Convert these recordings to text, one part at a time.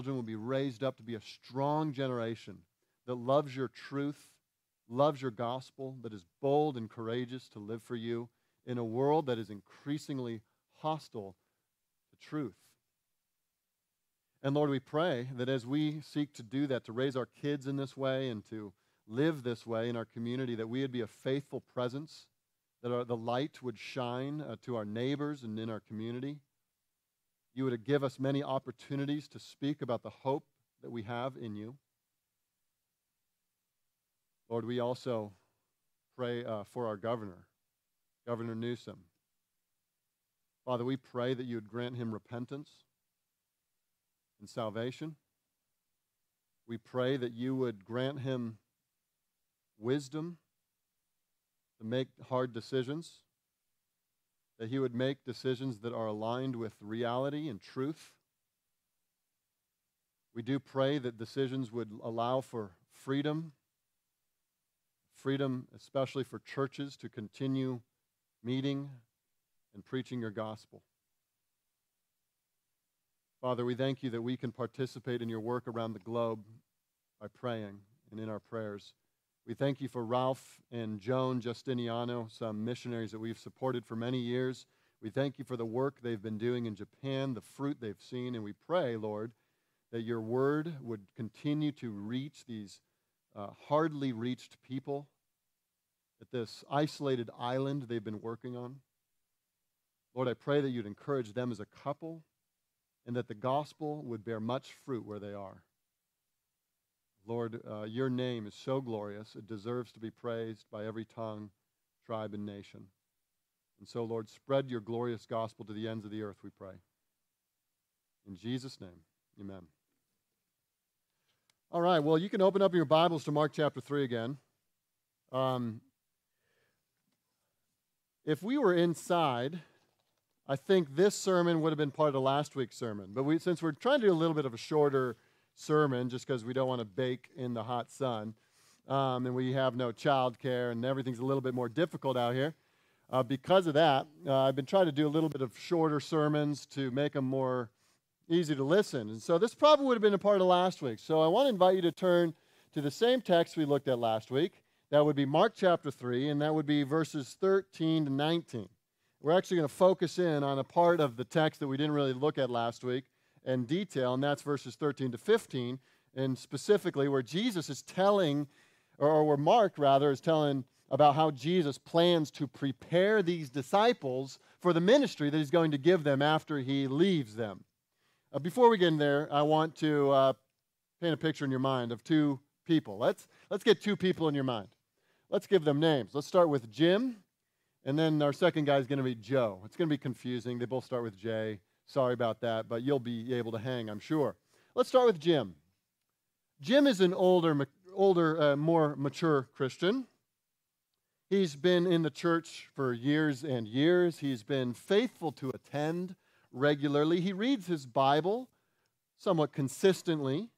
children will be raised up to be a strong generation that loves your truth, loves your gospel, that is bold and courageous to live for you in a world that is increasingly hostile to truth. And Lord, we pray that as we seek to do that, to raise our kids in this way and to live this way in our community, that we would be a faithful presence, that our, the light would shine uh, to our neighbors and in our community. You would give us many opportunities to speak about the hope that we have in you. Lord, we also pray uh, for our governor, Governor Newsom. Father, we pray that you would grant him repentance and salvation. We pray that you would grant him wisdom to make hard decisions, that he would make decisions that are aligned with reality and truth. We do pray that decisions would allow for freedom, freedom especially for churches to continue meeting and preaching your gospel. Father, we thank you that we can participate in your work around the globe by praying and in our prayers. We thank you for Ralph and Joan Justiniano, some missionaries that we've supported for many years. We thank you for the work they've been doing in Japan, the fruit they've seen, and we pray, Lord, that your word would continue to reach these uh, hardly reached people at this isolated island they've been working on. Lord, I pray that you'd encourage them as a couple and that the gospel would bear much fruit where they are. Lord, uh, your name is so glorious, it deserves to be praised by every tongue, tribe, and nation. And so, Lord, spread your glorious gospel to the ends of the earth, we pray. In Jesus' name, amen. All right, well, you can open up your Bibles to Mark chapter 3 again. Um, if we were inside, I think this sermon would have been part of last week's sermon. But we, since we're trying to do a little bit of a shorter sermon, just because we don't want to bake in the hot sun, um, and we have no childcare, and everything's a little bit more difficult out here. Uh, because of that, uh, I've been trying to do a little bit of shorter sermons to make them more easy to listen. And so this probably would have been a part of last week. So I want to invite you to turn to the same text we looked at last week. That would be Mark chapter 3, and that would be verses 13 to 19. We're actually going to focus in on a part of the text that we didn't really look at last week in detail, and that's verses 13 to 15, and specifically where Jesus is telling, or where Mark rather is telling about how Jesus plans to prepare these disciples for the ministry that he's going to give them after he leaves them. Uh, before we get in there, I want to uh, paint a picture in your mind of two people. Let's, let's get two people in your mind. Let's give them names. Let's start with Jim and then our second guy is going to be Joe. It's going to be confusing. They both start with J. Sorry about that, but you'll be able to hang, I'm sure. Let's start with Jim. Jim is an older, older, uh, more mature Christian. He's been in the church for years and years. He's been faithful to attend regularly. He reads his Bible somewhat consistently.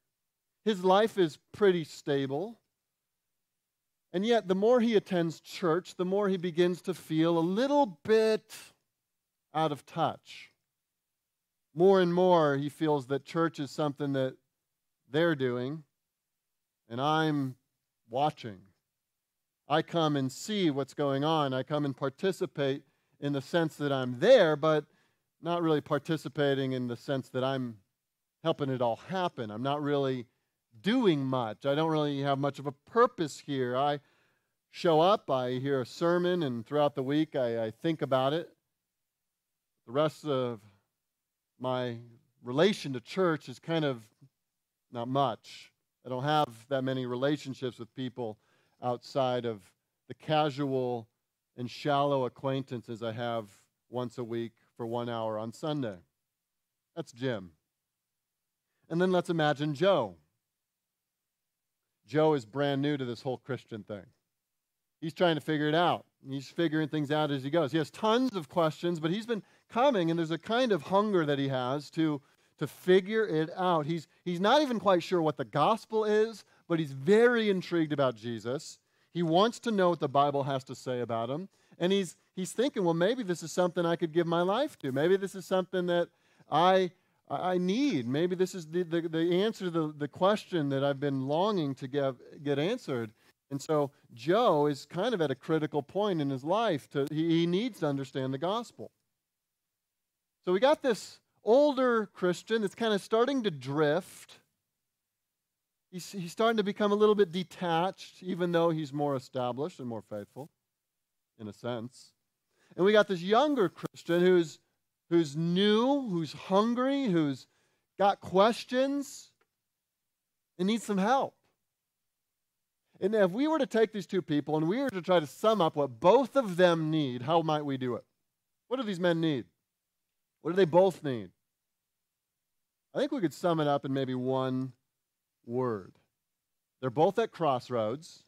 His life is pretty stable. And yet, the more he attends church, the more he begins to feel a little bit out of touch. More and more, he feels that church is something that they're doing, and I'm watching. I come and see what's going on. I come and participate in the sense that I'm there, but not really participating in the sense that I'm helping it all happen. I'm not really doing much. I don't really have much of a purpose here. I show up, I hear a sermon, and throughout the week I, I think about it. The rest of my relation to church is kind of not much. I don't have that many relationships with people outside of the casual and shallow acquaintances I have once a week for one hour on Sunday. That's Jim. And then let's imagine Joe. Joe is brand new to this whole Christian thing. He's trying to figure it out. He's figuring things out as he goes. He has tons of questions, but he's been coming, and there's a kind of hunger that he has to, to figure it out. He's, he's not even quite sure what the gospel is, but he's very intrigued about Jesus. He wants to know what the Bible has to say about him. And he's, he's thinking, well, maybe this is something I could give my life to. Maybe this is something that I I, need. Maybe this is the, the, the answer to the, the question that I've been longing to get, get answered. And so Joe is kind of at a critical point in his life. To, he, he needs to understand the gospel. So we got this older Christian that's kind of starting to drift. He's, he's starting to become a little bit detached, even though he's more established and more faithful, in a sense. And we got this younger Christian who's, who's new, who's hungry, who's got questions, and needs some help. And if we were to take these two people and we were to try to sum up what both of them need, how might we do it? What do these men need? What do they both need? I think we could sum it up in maybe one word. They're both at crossroads.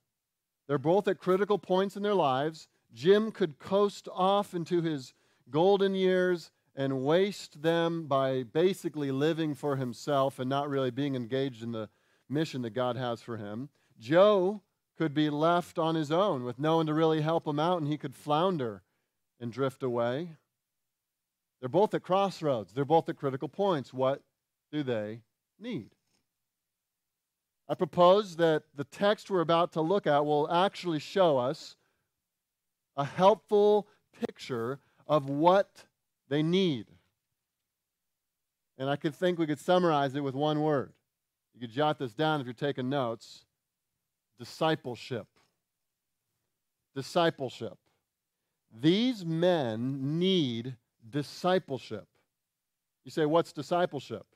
They're both at critical points in their lives. Jim could coast off into his golden years and waste them by basically living for himself and not really being engaged in the mission that God has for him. Joe could be left on his own with no one to really help him out, and he could flounder and drift away. They're both at crossroads, they're both at critical points. What do they need? I propose that the text we're about to look at will actually show us a helpful picture of what they need. And I could think we could summarize it with one word. You could jot this down if you're taking notes discipleship. Discipleship. These men need discipleship. You say, what's discipleship?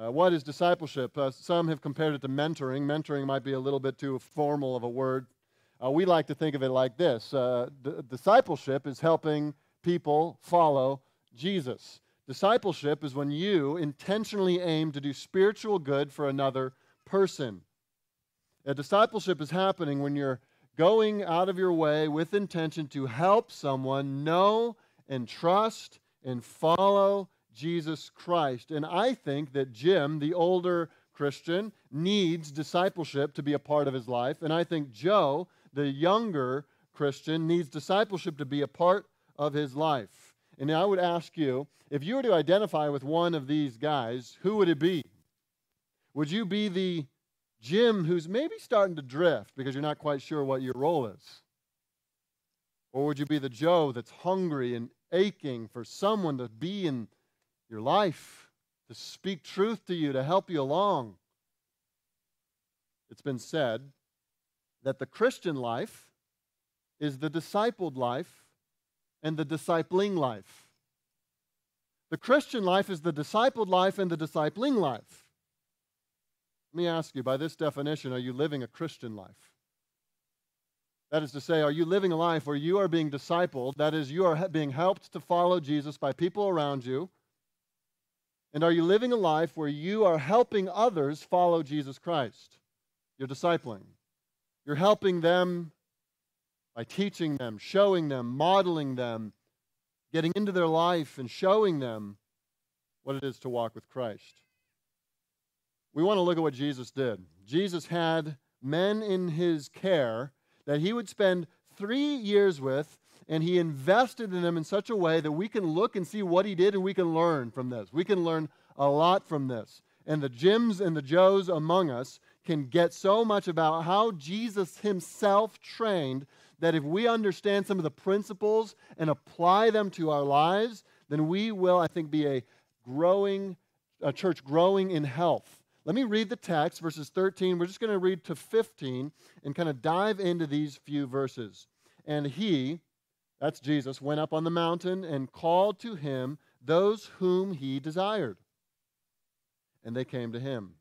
Uh, what is discipleship? Uh, some have compared it to mentoring. Mentoring might be a little bit too formal of a word. Uh, we like to think of it like this uh, d- discipleship is helping people follow Jesus. Discipleship is when you intentionally aim to do spiritual good for another person. A discipleship is happening when you're going out of your way with intention to help someone know and trust and follow Jesus Christ. And I think that Jim, the older Christian, needs discipleship to be a part of his life. And I think Joe, the younger Christian, needs discipleship to be a part of his life. And I would ask you if you were to identify with one of these guys, who would it be? Would you be the Jim who's maybe starting to drift because you're not quite sure what your role is? Or would you be the Joe that's hungry and aching for someone to be in your life, to speak truth to you, to help you along? It's been said that the Christian life is the discipled life and the discipling life. The Christian life is the discipled life and the discipling life. Let me ask you, by this definition, are you living a Christian life? That is to say, are you living a life where you are being discipled? That is, you are being helped to follow Jesus by people around you. And are you living a life where you are helping others follow Jesus Christ? You're discipling. You're helping them by teaching them, showing them, modeling them, getting into their life and showing them what it is to walk with Christ. We want to look at what Jesus did. Jesus had men in his care that he would spend three years with, and he invested in them in such a way that we can look and see what he did and we can learn from this. We can learn a lot from this. And the Jims and the Joes among us can get so much about how Jesus himself trained that if we understand some of the principles and apply them to our lives, then we will, I think, be a growing, a church growing in health let me read the text, verses 13. We're just going to read to 15 and kind of dive into these few verses. And he, that's Jesus, went up on the mountain and called to him those whom he desired. And they came to him.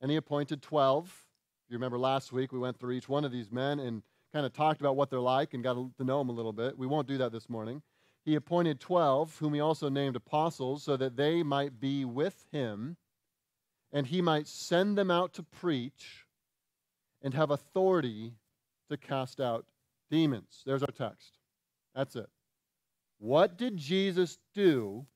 And he appointed 12. You remember last week we went through each one of these men and kind of talked about what they're like and got to know them a little bit. We won't do that this morning. He appointed 12, whom he also named apostles, so that they might be with him and he might send them out to preach and have authority to cast out demons. There's our text. That's it. What did Jesus do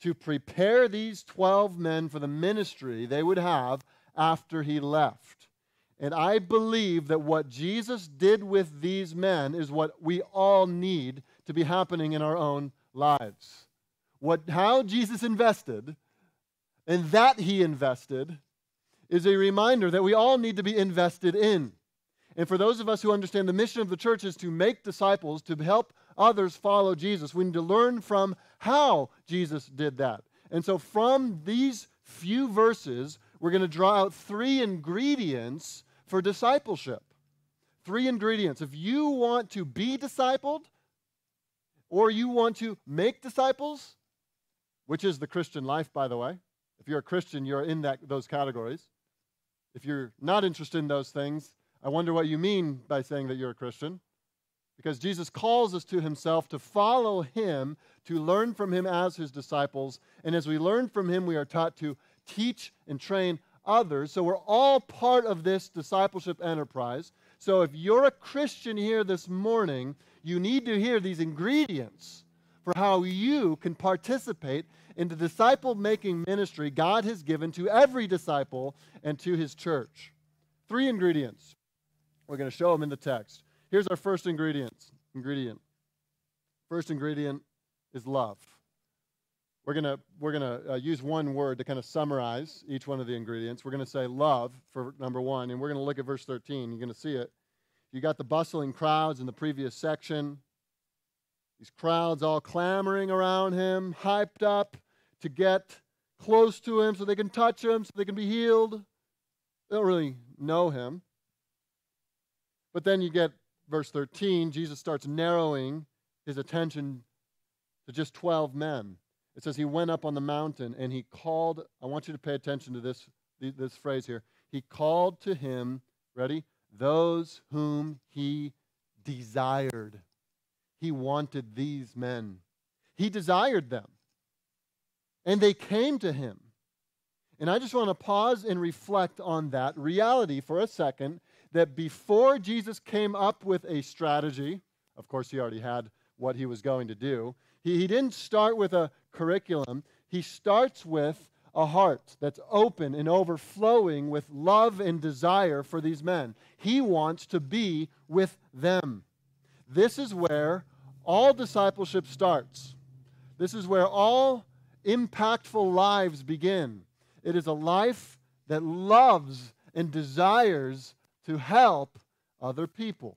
to prepare these 12 men for the ministry they would have after he left? And I believe that what Jesus did with these men is what we all need to be happening in our own lives. what, how Jesus invested and that he invested is a reminder that we all need to be invested in. And for those of us who understand the mission of the church is to make disciples, to help others follow Jesus, we need to learn from how Jesus did that. And so, from these few verses, we're going to draw out three ingredients for discipleship. Three ingredients. If you want to be discipled, or you want to make disciples, which is the Christian life, by the way. If you're a Christian, you're in that, those categories. If you're not interested in those things, I wonder what you mean by saying that you're a Christian. Because Jesus calls us to himself to follow him, to learn from him as his disciples. And as we learn from him, we are taught to teach and train others. So we're all part of this discipleship enterprise. So if you're a Christian here this morning, you need to hear these ingredients for how you can participate in the disciple making ministry God has given to every disciple and to his church. Three ingredients. We're going to show them in the text. Here's our first ingredient. Ingredient. First ingredient is love. We're going to we're going to uh, use one word to kind of summarize each one of the ingredients. We're going to say love for number 1 and we're going to look at verse 13. You're going to see it. You got the bustling crowds in the previous section. These crowds all clamoring around him, hyped up to get close to him so they can touch him, so they can be healed. They don't really know him. But then you get verse 13, Jesus starts narrowing his attention to just 12 men. It says he went up on the mountain and he called, I want you to pay attention to this, this phrase here. He called to him, ready? Those whom he desired. He wanted these men. He desired them. And they came to him. And I just want to pause and reflect on that reality for a second that before Jesus came up with a strategy, of course, he already had what he was going to do, he, he didn't start with a curriculum. He starts with a heart that's open and overflowing with love and desire for these men. He wants to be with them. This is where all discipleship starts. This is where all impactful lives begin. It is a life that loves and desires to help other people.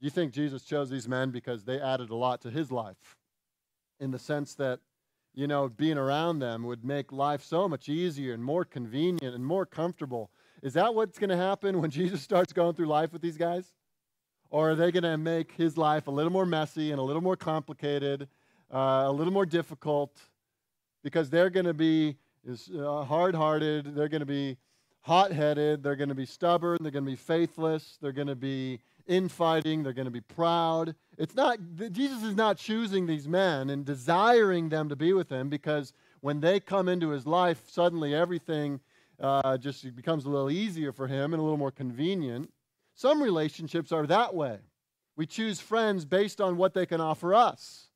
You think Jesus chose these men because they added a lot to his life? In the sense that, you know, being around them would make life so much easier and more convenient and more comfortable. Is that what's going to happen when Jesus starts going through life with these guys? Or are they going to make his life a little more messy and a little more complicated, uh, a little more difficult? Because they're going to be uh, hard hearted, they're going to be hot headed, they're going to be stubborn, they're going to be faithless, they're going to be infighting, they're going to be proud. It's not, Jesus is not choosing these men and desiring them to be with him because when they come into his life, suddenly everything uh, just becomes a little easier for him and a little more convenient. Some relationships are that way. We choose friends based on what they can offer us.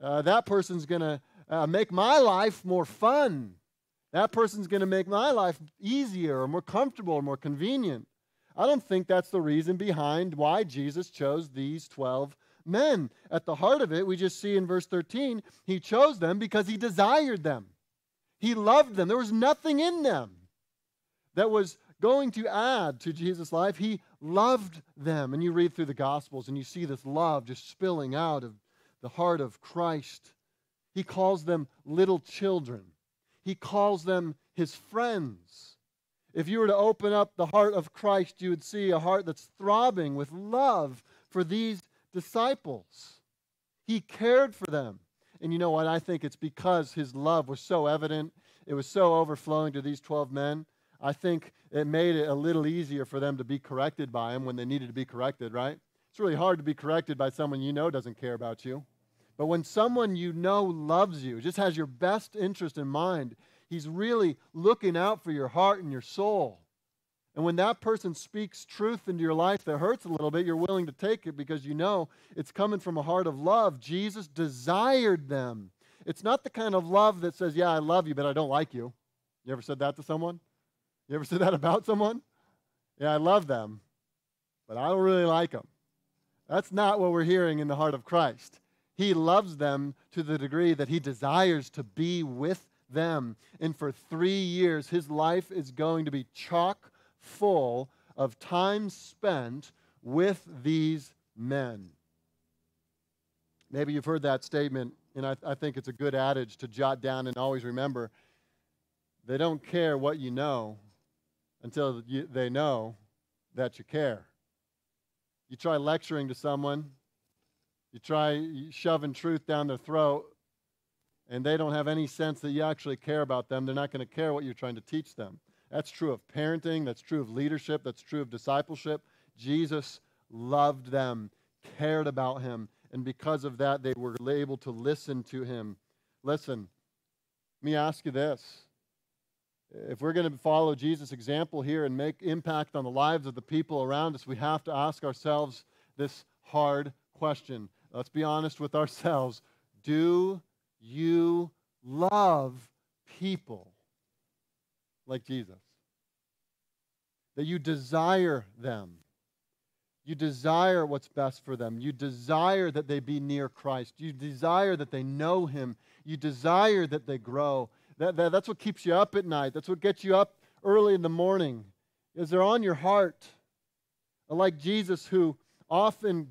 Uh, that person's going to uh, make my life more fun. That person's going to make my life easier or more comfortable or more convenient. I don't think that's the reason behind why Jesus chose these 12 men. At the heart of it, we just see in verse 13, he chose them because he desired them. He loved them. There was nothing in them that was going to add to Jesus' life. He loved them. And you read through the Gospels and you see this love just spilling out of the heart of Christ. He calls them little children, he calls them his friends. If you were to open up the heart of Christ, you would see a heart that's throbbing with love for these disciples. He cared for them. And you know what? I think it's because his love was so evident, it was so overflowing to these 12 men. I think it made it a little easier for them to be corrected by him when they needed to be corrected, right? It's really hard to be corrected by someone you know doesn't care about you. But when someone you know loves you, just has your best interest in mind, He's really looking out for your heart and your soul. And when that person speaks truth into your life that hurts a little bit, you're willing to take it because you know it's coming from a heart of love. Jesus desired them. It's not the kind of love that says, Yeah, I love you, but I don't like you. You ever said that to someone? You ever said that about someone? Yeah, I love them, but I don't really like them. That's not what we're hearing in the heart of Christ. He loves them to the degree that he desires to be with them. And for three years, his life is going to be chock full of time spent with these men. Maybe you've heard that statement, and I, I, think it's a good adage to jot down and always remember. They don't care what you know until you, they know that you care. You try lecturing to someone, you try shoving truth down their throat, and they don't have any sense that you actually care about them. They're not going to care what you're trying to teach them. That's true of parenting, that's true of leadership, that's true of discipleship. Jesus loved them, cared about him, and because of that, they were able to listen to him. Listen, let me ask you this. If we're going to follow Jesus' example here and make impact on the lives of the people around us, we have to ask ourselves this hard question. Let's be honest with ourselves. Do you love people like Jesus? That you desire them. You desire what's best for them. You desire that they be near Christ. You desire that they know Him. You desire that they grow. That, that, that's what keeps you up at night. That's what gets you up early in the morning. Is they're on your heart. Like Jesus, who often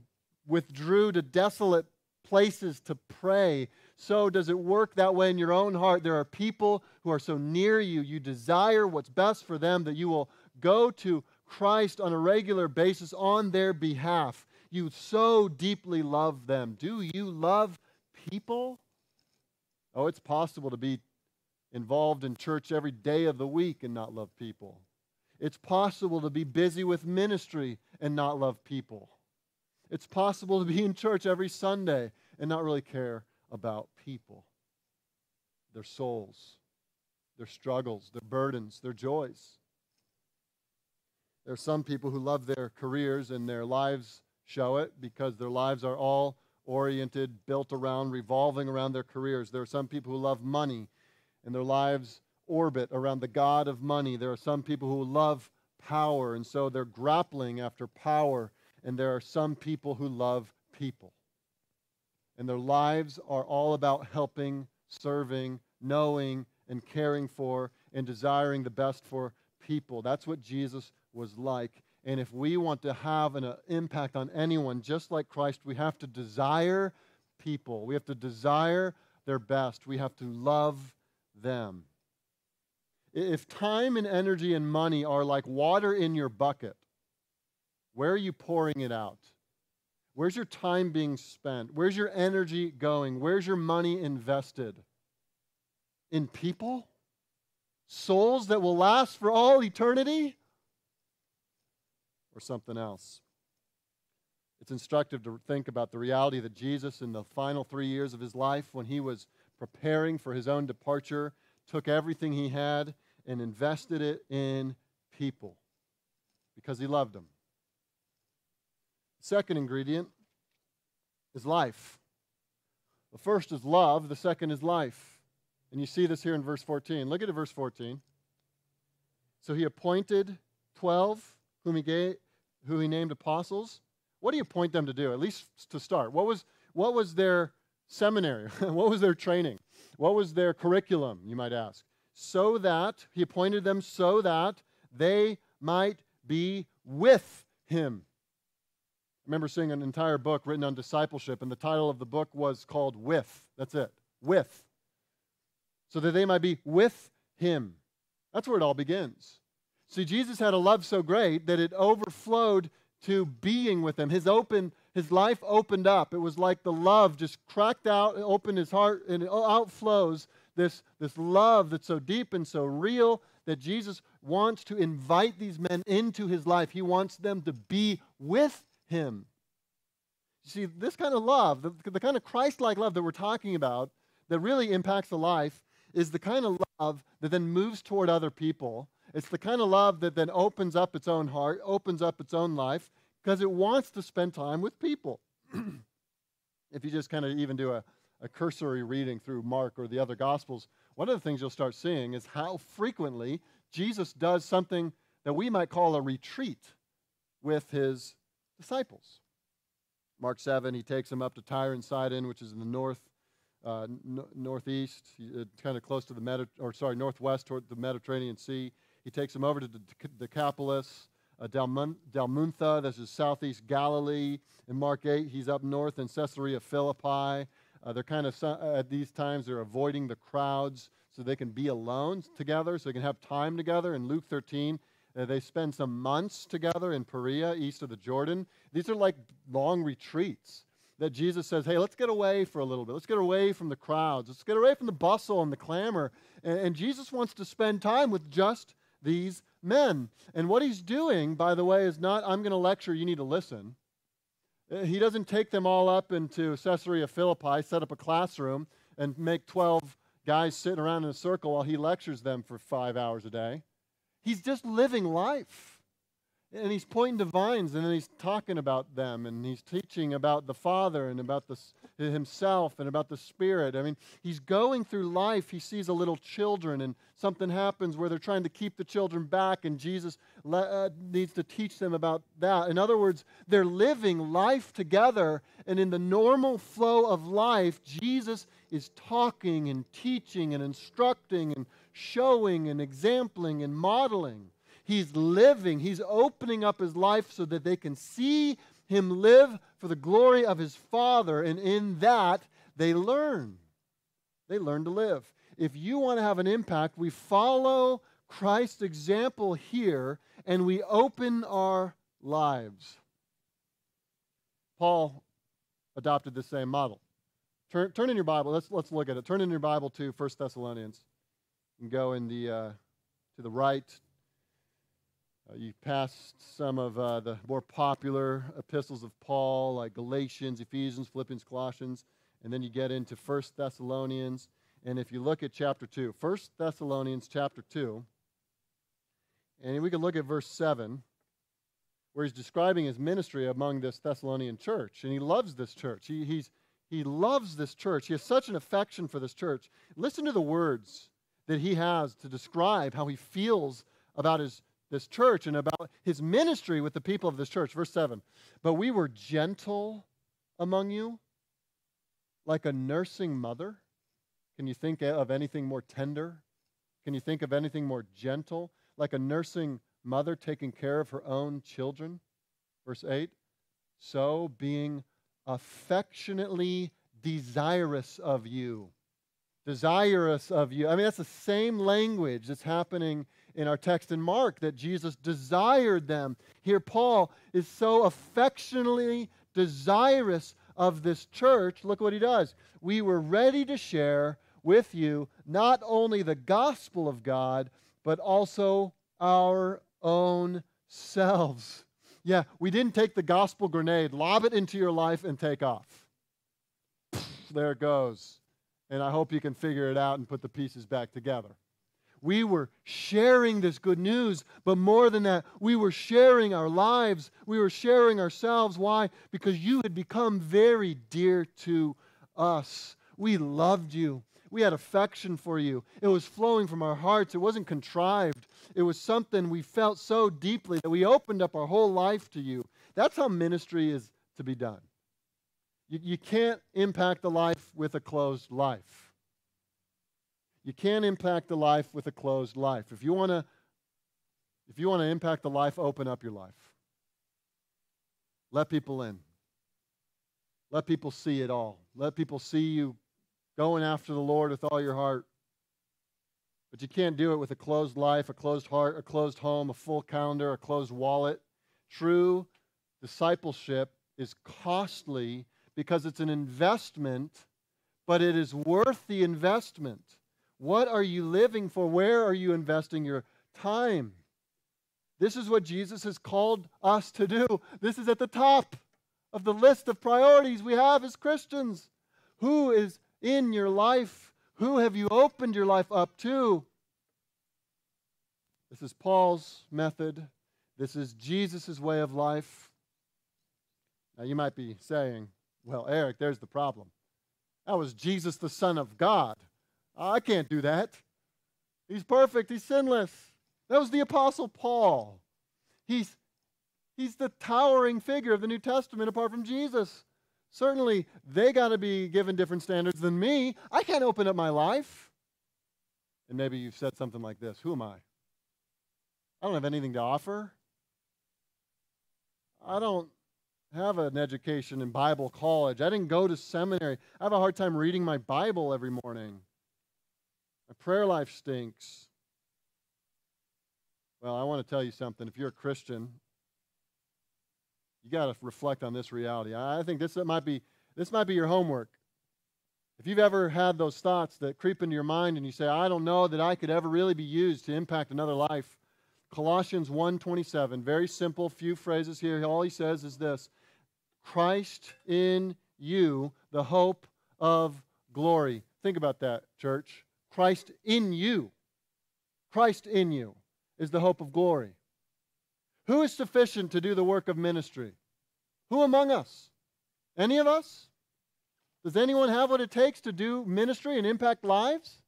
withdrew to desolate places to pray, so does it work that way in your own heart. There are people who are so near you, you desire what's best for them that you will go to Christ on a regular basis on their behalf. You so deeply love them. Do you love people? Oh, it's possible to be involved in church every day of the week and not love people. It's possible to be busy with ministry and not love people. It's possible to be in church every Sunday and not really care about people, their souls, their struggles, their burdens, their joys. There are some people who love their careers and their lives show it because their lives are all oriented, built around, revolving around their careers. There are some people who love money and their lives orbit around the God of money. There are some people who love power and so they're grappling after power. And there are some people who love people. And their lives are all about helping, serving, knowing, and caring for, and desiring the best for people. That's what Jesus was like. And if we want to have an uh, impact on anyone just like Christ, we have to desire people. We have to desire their best. We have to love them. If time and energy and money are like water in your bucket, where are you pouring it out? Where's your time being spent? Where's your energy going? Where's your money invested? In people? Souls that will last for all eternity? or something else. It's instructive to think about the reality that Jesus, in the final three years of his life, when he was preparing for his own departure, took everything he had and invested it in people because he loved them. Second ingredient is life. The first is love, the second is life. And you see this here in verse 14. Look at it, verse 14. So he appointed 12 whom he, gave, who he named apostles, what do you appoint them to do, at least to start? What was, what was their seminary? what was their training? What was their curriculum, you might ask? So that, he appointed them so that they might be with him. I remember seeing an entire book written on discipleship, and the title of the book was called With. That's it. With. So that they might be with him. That's where it all begins. See, Jesus had a love so great that it overflowed to being with them. His open, his life opened up. It was like the love just cracked out, opened his heart, and it outflows this, this love that's so deep and so real that Jesus wants to invite these men into his life. He wants them to be with him. You See, this kind of love, the, the kind of Christ like love that we're talking about, that really impacts a life, is the kind of love that then moves toward other people it's the kind of love that then opens up its own heart, opens up its own life, because it wants to spend time with people. if you just kind of even do a, a cursory reading through Mark or the other Gospels, one of the things you'll start seeing is how frequently Jesus does something that we might call a retreat with his disciples. Mark 7, he takes them up to Tyre and Sidon, which is in the north, uh, northeast, uh, kind of close to the Medi- or sorry, northwest toward the Mediterranean Sea. He takes them over to the Decapolis, uh, Dalmun- Dalmuntha, this is southeast Galilee. In Mark 8, he's up north in Caesarea Philippi. Uh, they're kind of, at these times, they're avoiding the crowds so they can be alone together, so they can have time together. In Luke 13, uh, they spend some months together in Perea, east of the Jordan. These are like long retreats that Jesus says, hey, let's get away for a little bit. Let's get away from the crowds. Let's get away from the bustle and the clamor. And, and Jesus wants to spend time with just these men. And what he's doing, by the way, is not, I'm going to lecture, you need to listen. Uh, he doesn't take them all up into Caesarea Philippi, set up a classroom, and make 12 guys sitting around in a circle while he lectures them for five hours a day. He's just living life. And he's pointing to vines and then he's talking about them and he's teaching about the Father and about the, himself and about the Spirit. I mean, he's going through life. He sees a little children and something happens where they're trying to keep the children back and Jesus le- uh, needs to teach them about that. In other words, they're living life together and in the normal flow of life, Jesus is talking and teaching and instructing and showing and exempling and modeling. He's living, he's opening up his life so that they can see him live for the glory of his Father. And in that, they learn. They learn to live. If you want to have an impact, we follow Christ's example here and we open our lives. Paul adopted the same model. Turn, turn in your Bible. Let's, let's look at it. Turn in your Bible to 1 Thessalonians and go in the, uh, to the right uh, you passed some of uh, the more popular epistles of Paul, like Galatians, Ephesians, Philippians, Colossians, and then you get into First Thessalonians. And if you look at chapter 2, First Thessalonians chapter 2, and we can look at verse 7, where he's describing his ministry among this Thessalonian church. And he loves this church. He, he's, he loves this church. He has such an affection for this church. Listen to the words that he has to describe how he feels about his this church and about his ministry with the people of this church. Verse 7 But we were gentle among you, like a nursing mother. Can you think of anything more tender? Can you think of anything more gentle? Like a nursing mother taking care of her own children. Verse 8 So being affectionately desirous of you. Desirous of you. I mean, that's the same language that's happening in our text in Mark that Jesus desired them. Here, Paul is so affectionately desirous of this church. Look what he does. We were ready to share with you not only the gospel of God, but also our own selves. Yeah, we didn't take the gospel grenade, lob it into your life, and take off. There it goes. And I hope you can figure it out and put the pieces back together. We were sharing this good news, but more than that, we were sharing our lives. We were sharing ourselves. Why? Because you had become very dear to us. We loved you. We had affection for you. It was flowing from our hearts. It wasn't contrived. It was something we felt so deeply that we opened up our whole life to you. That's how ministry is to be done. You, you can't impact the life with a closed life. You can't impact the life with a closed life. If you want to if you want to impact the life, open up your life. Let people in. Let people see it all. Let people see you going after the Lord with all your heart. But you can't do it with a closed life, a closed heart, a closed home, a full calendar, a closed wallet. True discipleship is costly because it's an investment, but it is worth the investment. What are you living for? Where are you investing your time? This is what Jesus has called us to do. This is at the top of the list of priorities we have as Christians. Who is in your life? Who have you opened your life up to? This is Paul's method. This is Jesus' way of life. Now, you might be saying, well, Eric, there's the problem. That was Jesus, the Son of God. Oh, I can't do that. He's perfect, he's sinless. That was the Apostle Paul. He's, he's the towering figure of the New Testament apart from Jesus. Certainly, they got to be given different standards than me. I can't open up my life. And maybe you've said something like this Who am I? I don't have anything to offer. I don't have an education in Bible college. I didn't go to seminary. I have a hard time reading my Bible every morning. My prayer life stinks. Well, I want to tell you something. If you're a Christian, you got to reflect on this reality. I think this might be this might be your homework. If you've ever had those thoughts that creep into your mind and you say, "I don't know that I could ever really be used to impact another life," Colossians 1:27, very simple, few phrases here. All he says is this: Christ in you, the hope of glory. Think about that, church. Christ in you. Christ in you is the hope of glory. Who is sufficient to do the work of ministry? Who among us? Any of us? Does anyone have what it takes to do ministry and impact lives?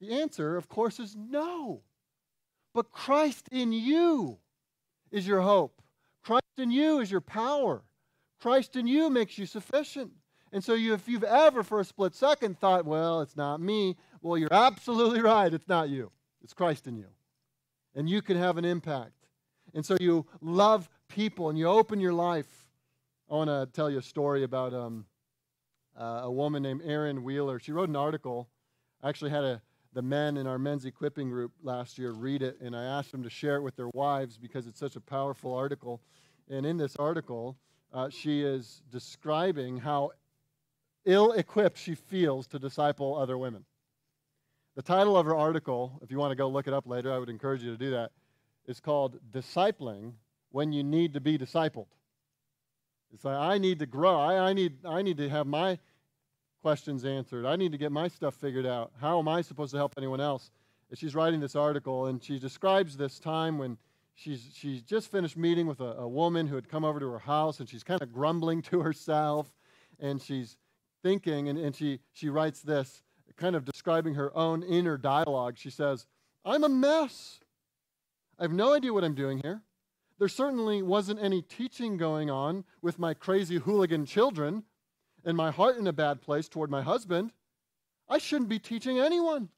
The answer, of course, is no. But Christ in you is your hope. Christ in you is your power. Christ in you makes you sufficient. And so you, if you've ever for a split second thought, well, it's not me, well, you're absolutely right. It's not you. It's Christ in you. And you can have an impact. And so you love people and you open your life. I want to tell you a story about um, uh, a woman named Erin Wheeler. She wrote an article. I actually had a, the men in our men's equipping group last year read it, and I asked them to share it with their wives because it's such a powerful article. And in this article, uh, she is describing how ill equipped she feels to disciple other women. The title of her article, if you want to go look it up later, I would encourage you to do that, is called Discipling When You Need to Be Discipled. It's like, I need to grow. I, I, need, I need to have my questions answered. I need to get my stuff figured out. How am I supposed to help anyone else? And she's writing this article, and she describes this time when she's, she's just finished meeting with a, a woman who had come over to her house, and she's kind of grumbling to herself, and she's thinking, and, and she, she writes this, kind of describing her own inner dialogue. She says, I'm a mess. I have no idea what I'm doing here. There certainly wasn't any teaching going on with my crazy hooligan children and my heart in a bad place toward my husband. I shouldn't be teaching anyone.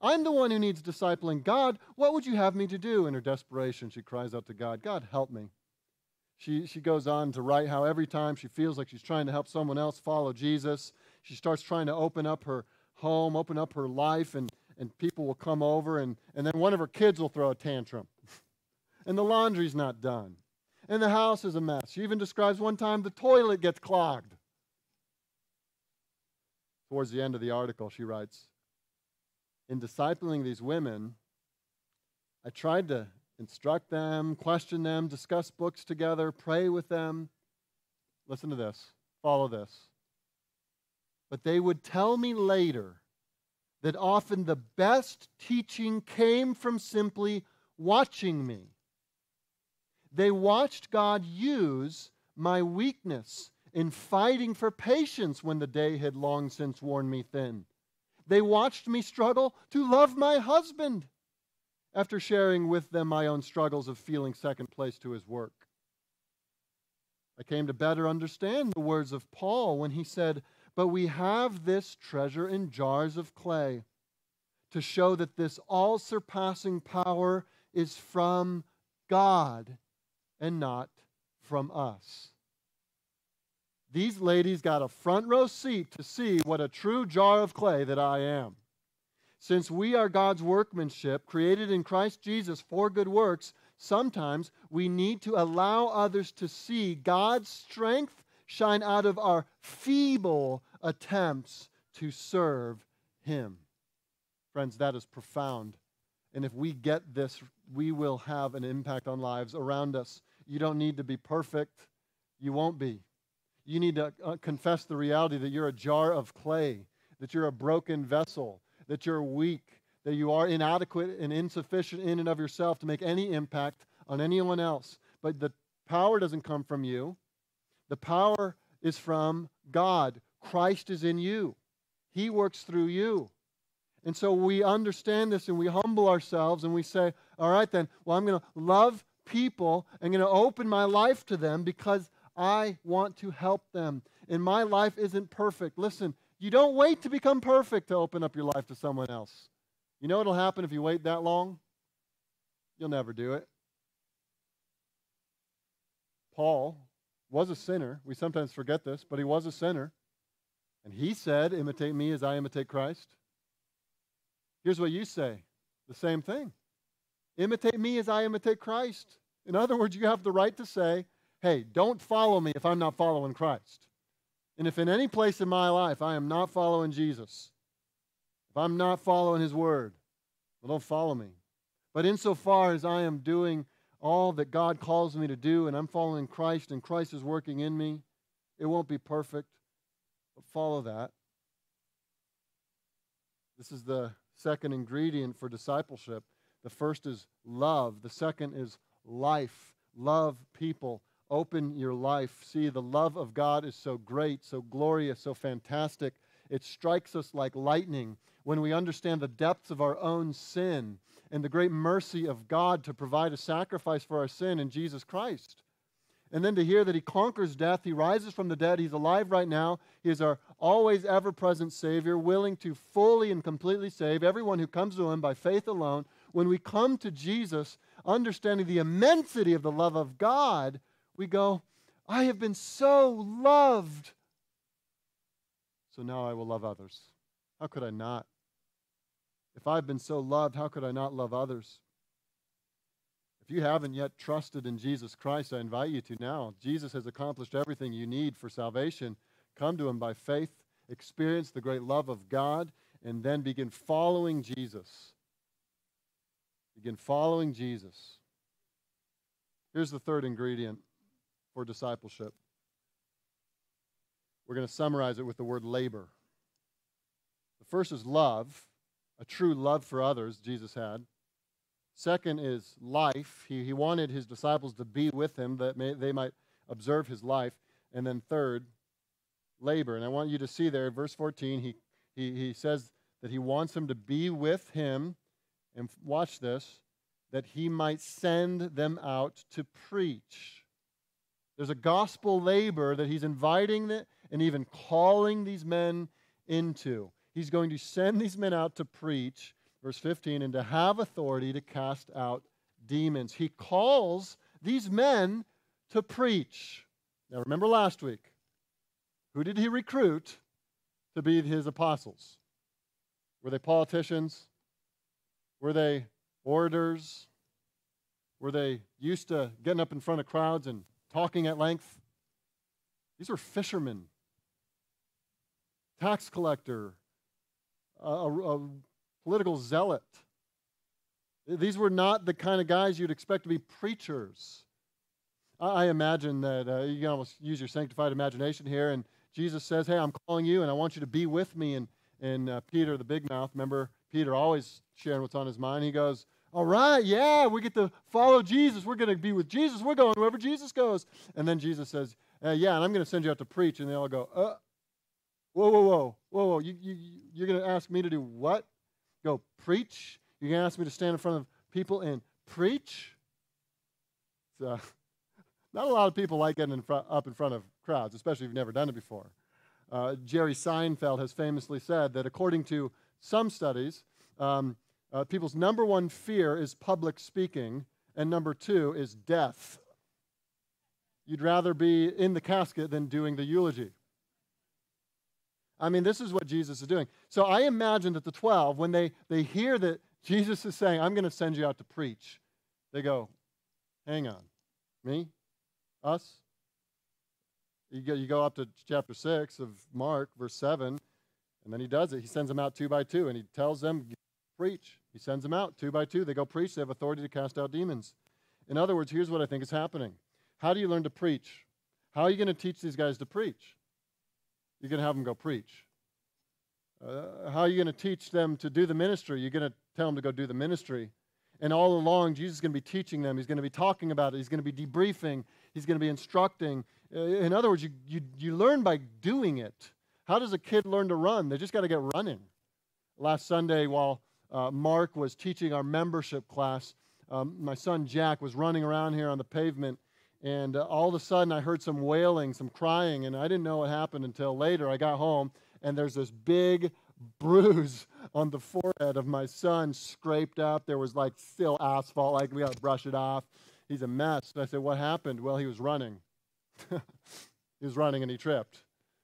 I'm the one who needs discipling. God, what would you have me to do? In her desperation, she cries out to God, God, help me. She, she goes on to write how every time she feels like she's trying to help someone else follow Jesus, she starts trying to open up her home, open up her life, and, and people will come over, and, and then one of her kids will throw a tantrum. and the laundry's not done. And the house is a mess. She even describes one time the toilet gets clogged. Towards the end of the article, she writes In discipling these women, I tried to instruct them, question them, discuss books together, pray with them. Listen to this, follow this. But they would tell me later that often the best teaching came from simply watching me. They watched God use my weakness in fighting for patience when the day had long since worn me thin. They watched me struggle to love my husband after sharing with them my own struggles of feeling second place to his work. I came to better understand the words of Paul when he said, But we have this treasure in jars of clay to show that this all surpassing power is from God and not from us. These ladies got a front row seat to see what a true jar of clay that I am. Since we are God's workmanship, created in Christ Jesus for good works, sometimes we need to allow others to see God's strength shine out of our feeble attempts to serve Him. Friends, that is profound. And if we get this, we will have an impact on lives around us. You don't need to be perfect, you won't be. You need to uh, confess the reality that you're a jar of clay, that you're a broken vessel, that you're weak, that you are inadequate and insufficient in and of yourself to make any impact on anyone else. But the power doesn't come from you, the power is from God. Christ is in you, He works through you. And so we understand this and we humble ourselves and we say, all right, then, well, I'm going to love people. I'm going to open my life to them because I want to help them. and my life isn't perfect. Listen, you don't wait to become perfect to open up your life to someone else. You know what'll happen if you wait that long? You'll never do it. Paul was a sinner. We sometimes forget this, but he was a sinner. And he said, Imitate me as I imitate Christ. Here's what you say the same thing Imitate me as I imitate Christ. In other words, you have the right to say, Hey, don't follow me if I'm not following Christ. And if in any place in my life I am not following Jesus, if I'm not following his word, well, don't follow me. But insofar as I am doing all that God calls me to do and I'm following Christ and Christ is working in me, it won't be perfect, but follow that. This is the second ingredient for discipleship. The first is love, the second is life. Love people. Open your life. See, the love of God is so great, so glorious, so fantastic. It strikes us like lightning when we understand the depths of our own sin and the great mercy of God to provide a sacrifice for our sin in Jesus Christ. And then to hear that he conquers death, he rises from the dead, he's alive right now. He is our always ever present Savior, willing to fully and completely save everyone who comes to him by faith alone. When we come to Jesus, understanding the immensity of the love of God, we go, I have been so loved. So now I will love others. How could I not? If I've been so loved, how could I not love others? If you haven't yet trusted in Jesus Christ, I invite you to now. Jesus has accomplished everything you need for salvation. Come to Him by faith, experience the great love of God, and then begin following Jesus. Begin following Jesus. Here's the third ingredient for discipleship. We're going to summarize it with the word labor. The first is love, a true love for others Jesus had. Second is life. He, he wanted his disciples to be with him that may, they might observe his life. And then third, labor. And I want you to see there, verse 14, he, he, he says that he wants them to be with him. And watch this that he might send them out to preach. There's a gospel labor that he's inviting and even calling these men into. He's going to send these men out to preach verse 15, and to have authority to cast out demons. He calls these men to preach. Now, remember last week, who did he recruit to be his apostles? Were they politicians? Were they orators? Were they used to getting up in front of crowds and talking at length? These were fishermen, tax collector, a, a, political zealot. These were not the kind of guys you'd expect to be preachers. I imagine that uh, you can almost use your sanctified imagination here, and Jesus says, Hey, I'm calling you, and I want you to be with me. And, and uh, Peter, the big mouth, remember, Peter always sharing what's on his mind. He goes, All right, yeah, we get to follow Jesus. We're going to be with Jesus. We're going wherever Jesus goes. And then Jesus says, uh, Yeah, and I'm going to send you out to preach. And they all go, uh, Whoa, whoa, whoa, whoa, whoa. You, you, you're going to ask me to do what? go preach? You're going to ask me to stand in front of people and preach? So, not a lot of people like getting in up in front of crowds, especially if you've never done it before. Uh, Jerry Seinfeld has famously said that according to some studies, um, uh, people's number one fear is public speaking, and number two is death. You'd rather be in the casket than doing the eulogy. I mean, this is what Jesus is doing. So I imagine that the 12, when they, they hear that Jesus is saying, I'm going to send you out to preach, they go, hang on. Me? Us? You go, you go up to chapter 6 of Mark, verse 7, and then he does it. He sends them out two by two, and he tells them, preach. He sends them out two by two. They go preach. They have authority to cast out demons. In other words, here's what I think is happening. How do you learn to preach? How are you going to teach these guys to preach? You're going to have them go preach. Uh, how are you going to teach them to do the ministry? You're going to tell them to go do the ministry. And all along, Jesus is going to be teaching them. He's going to be talking about it. He's going to be debriefing. He's going to be instructing. Uh, in other words, you, you, you learn by doing it. How does a kid learn to run? They just got to get running. Last Sunday, while uh, Mark was teaching our membership class, um, my son Jack was running around here on the pavement and uh, all of a sudden I heard some wailing, some crying, and I didn't know what happened until later. I got home, and there's this big bruise on the forehead of my son scraped up. There was like still asphalt, like we got to brush it off. He's a mess. And I said, What happened? Well, he was running. he was running and he tripped.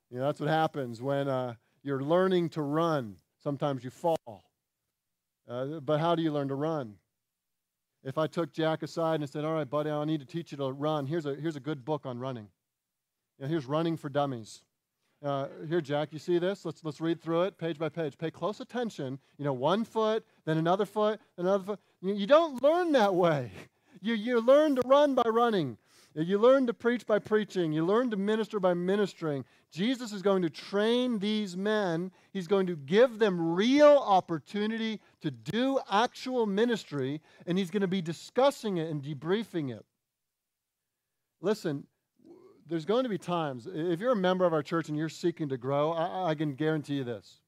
You know, that's what happens when uh, you're learning to run. Sometimes you fall. Uh, but how do you learn to run? If I took Jack aside and said, All right, buddy, I need to teach you to run, here's a, here's a good book on running. You know, here's Running for Dummies. Uh, here, Jack, you see this? Let's, let's read through it page by page. Pay close attention. You know, one foot, then another foot, another foot. You, you don't learn that way. You, you learn to run by running. You learn to preach by preaching. You learn to minister by ministering. Jesus is going to train these men. He's going to give them real opportunity to do actual ministry, and he's going to be discussing it and debriefing it. Listen, there's going to be times, if you're a member of our church and you're seeking to grow, I, I can guarantee you this.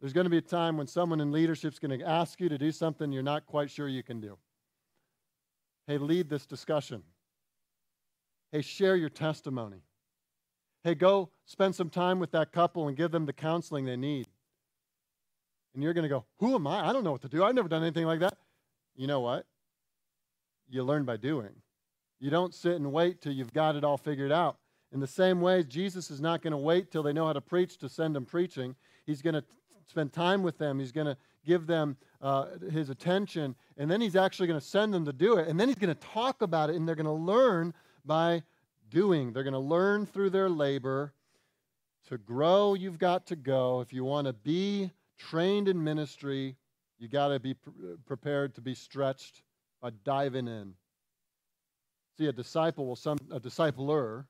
There's going to be a time when someone in leadership is going to ask you to do something you're not quite sure you can do. Hey, lead this discussion. Hey, share your testimony. Hey, go spend some time with that couple and give them the counseling they need. And you're going to go, Who am I? I don't know what to do. I've never done anything like that. You know what? You learn by doing. You don't sit and wait till you've got it all figured out. In the same way, Jesus is not going to wait till they know how to preach to send them preaching. He's going to spend time with them. He's going to give them uh, his attention, and then he's actually going to send them to do it. And then he's going to talk about it, and they're going to learn by doing. They're going to learn through their labor. To grow, you've got to go. If you want to be trained in ministry, you got to be pre- prepared to be stretched by diving in. See, a disciple will some a discipler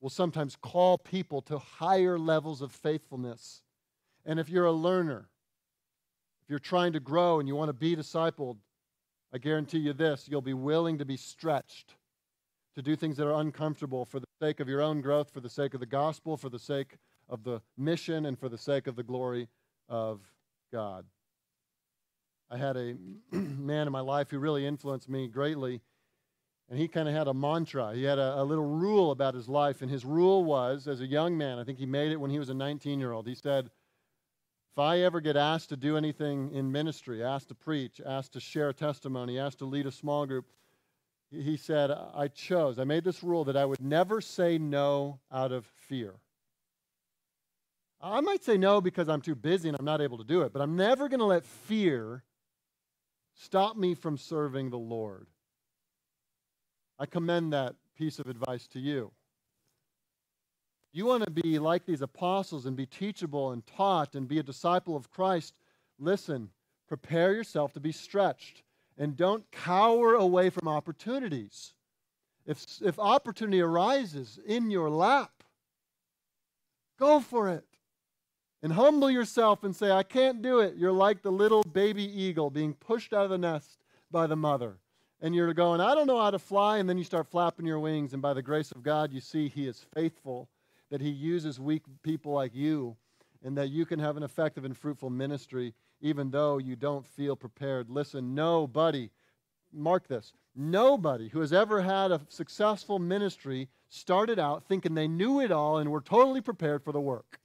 will sometimes call people to higher levels of faithfulness. And if you're a learner, if you're trying to grow and you want to be discipled, I guarantee you this you'll be willing to be stretched to do things that are uncomfortable for the sake of your own growth, for the sake of the gospel, for the sake of the mission, and for the sake of the glory of God. I had a man in my life who really influenced me greatly and he kind of had a mantra. He had a, a, little rule about his life. And his rule was, as a young man, I think he made it when he was a 19 year old, he said, If I ever get asked to do anything in ministry, asked to preach, asked to share testimony, asked to lead a small group, he said, I chose, I made this rule that I would never say no out of fear. I might say no because I'm too busy and I'm not able to do it, but I'm never going to let fear stop me from serving the Lord. I commend that piece of advice to you. You want to be like these apostles and be teachable and taught and be a disciple of Christ. Listen, prepare yourself to be stretched and don't cower away from opportunities. If, if opportunity arises in your lap, go for it and humble yourself and say, I can't do it. You're like the little baby eagle being pushed out of the nest by the mother and you're going, I don't know how to fly, and then you start flapping your wings, and by the grace of God, you see He is faithful, that He uses weak people like you, and that you can have an effective and fruitful ministry even though you don't feel prepared. Listen, nobody, mark this, nobody who has ever had a successful ministry started out thinking they knew it all and were totally prepared for the work.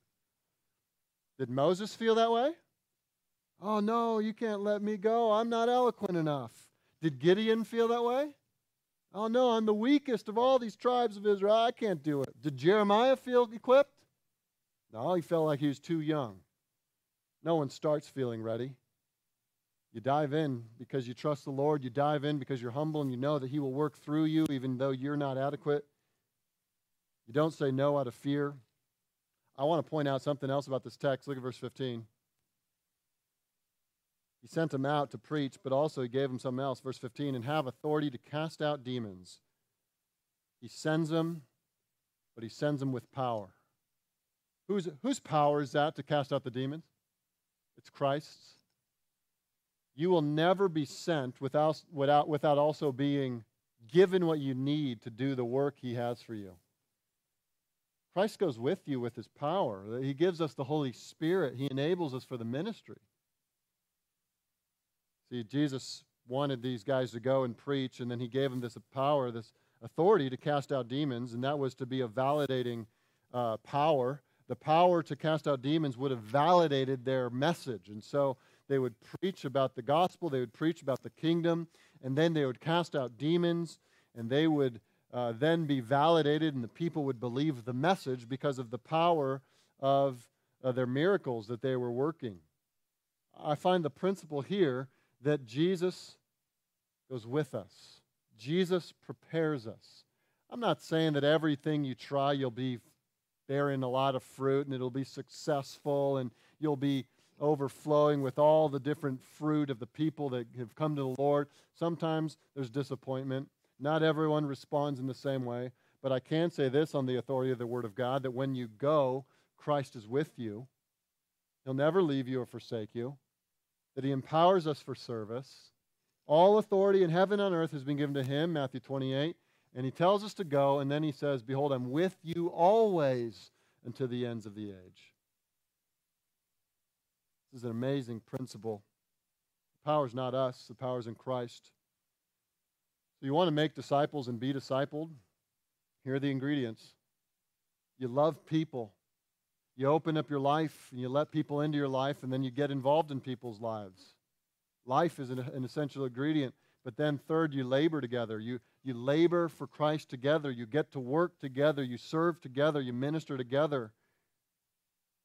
Did Moses feel that way? Oh, no, you can't let me go. I'm not eloquent enough. Did Gideon feel that way? Oh no, I'm the weakest of all these tribes of Israel. I can't do it. Did Jeremiah feel equipped? No, he felt like he was too young. No one starts feeling ready. You dive in because you trust the Lord. You dive in because you're humble and you know that He will work through you even though you're not adequate. You don't say no out of fear. I want to point out something else about this text. Look at verse 15. He sent them out to preach, but also he gave them something else. Verse 15, and have authority to cast out demons. He sends them, but he sends them with power. Whose, whose power is that to cast out the demons? It's Christ's. You will never be sent without, without, without also being given what you need to do the work he has for you. Christ goes with you with his power. He gives us the Holy Spirit. He enables us for the ministry. See, Jesus wanted these guys to go and preach, and then he gave them this power, this authority to cast out demons, and that was to be a validating uh, power. The power to cast out demons would have validated their message. And so they would preach about the gospel, they would preach about the kingdom, and then they would cast out demons, and they would uh, then be validated, and the people would believe the message because of the power of uh, their miracles that they were working. I find the principle here that Jesus goes with us. Jesus prepares us. I'm not saying that everything you try, you'll be bearing a lot of fruit and it'll be successful and you'll be overflowing with all the different fruit of the people that have come to the Lord. Sometimes there's disappointment. Not everyone responds in the same way. But I can say this on the authority of the Word of God that when you go, Christ is with you. He'll never leave you or forsake you. That He empowers us for service. All authority in heaven and earth has been given to Him, Matthew 28. And He tells us to go, and then He says, Behold, I'm with you always until the ends of the age. This is an amazing principle. The power is not us, the power is in Christ. So you want to make disciples and be discipled? Here are the ingredients. You love people. You open up your life and you let people into your life, and then you get involved in people's lives. Life is an, an essential ingredient. But then, third, you labor together. You, you labor for Christ together. You get to work together. You serve together. You minister together.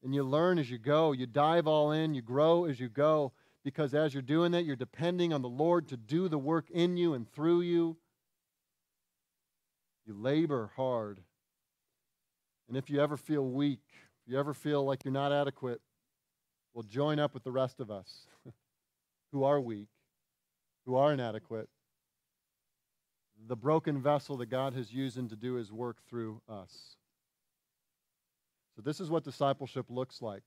And you learn as you go. You dive all in. You grow as you go. Because as you're doing that, you're depending on the Lord to do the work in you and through you. You labor hard. And if you ever feel weak, if you ever feel like you're not adequate, well, join up with the rest of us who are weak, who are inadequate, the broken vessel that God has used to do his work through us. So, this is what discipleship looks like.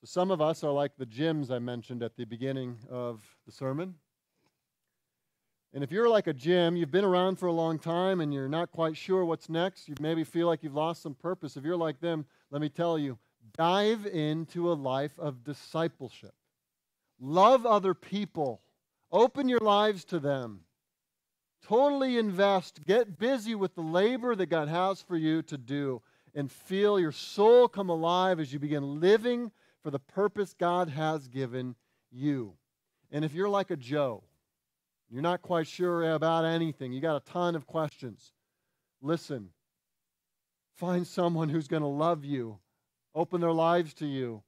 So, some of us are like the Jims I mentioned at the beginning of the sermon. And if you're like a Jim, you've been around for a long time and you're not quite sure what's next, you maybe feel like you've lost some purpose. If you're like them, let me tell you, dive into a life of discipleship. Love other people. Open your lives to them. Totally invest. Get busy with the labor that God has for you to do and feel your soul come alive as you begin living for the purpose God has given you. And if you're like a Joe, you're not quite sure about anything, you got a ton of questions. Listen, find someone who's going to love you, open their lives to you,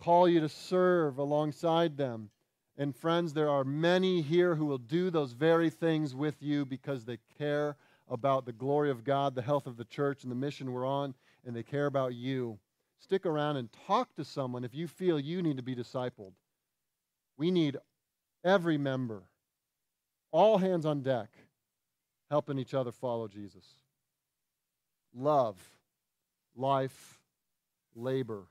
call you to serve alongside them. And friends, there are many here who will do those very things with you because they care about the glory of God, the health of the church, and the mission we're on, and they care about you. Stick around and talk to someone if you feel you need to be discipled. We need every member all hands on deck, helping each other follow Jesus. Love, life, labor,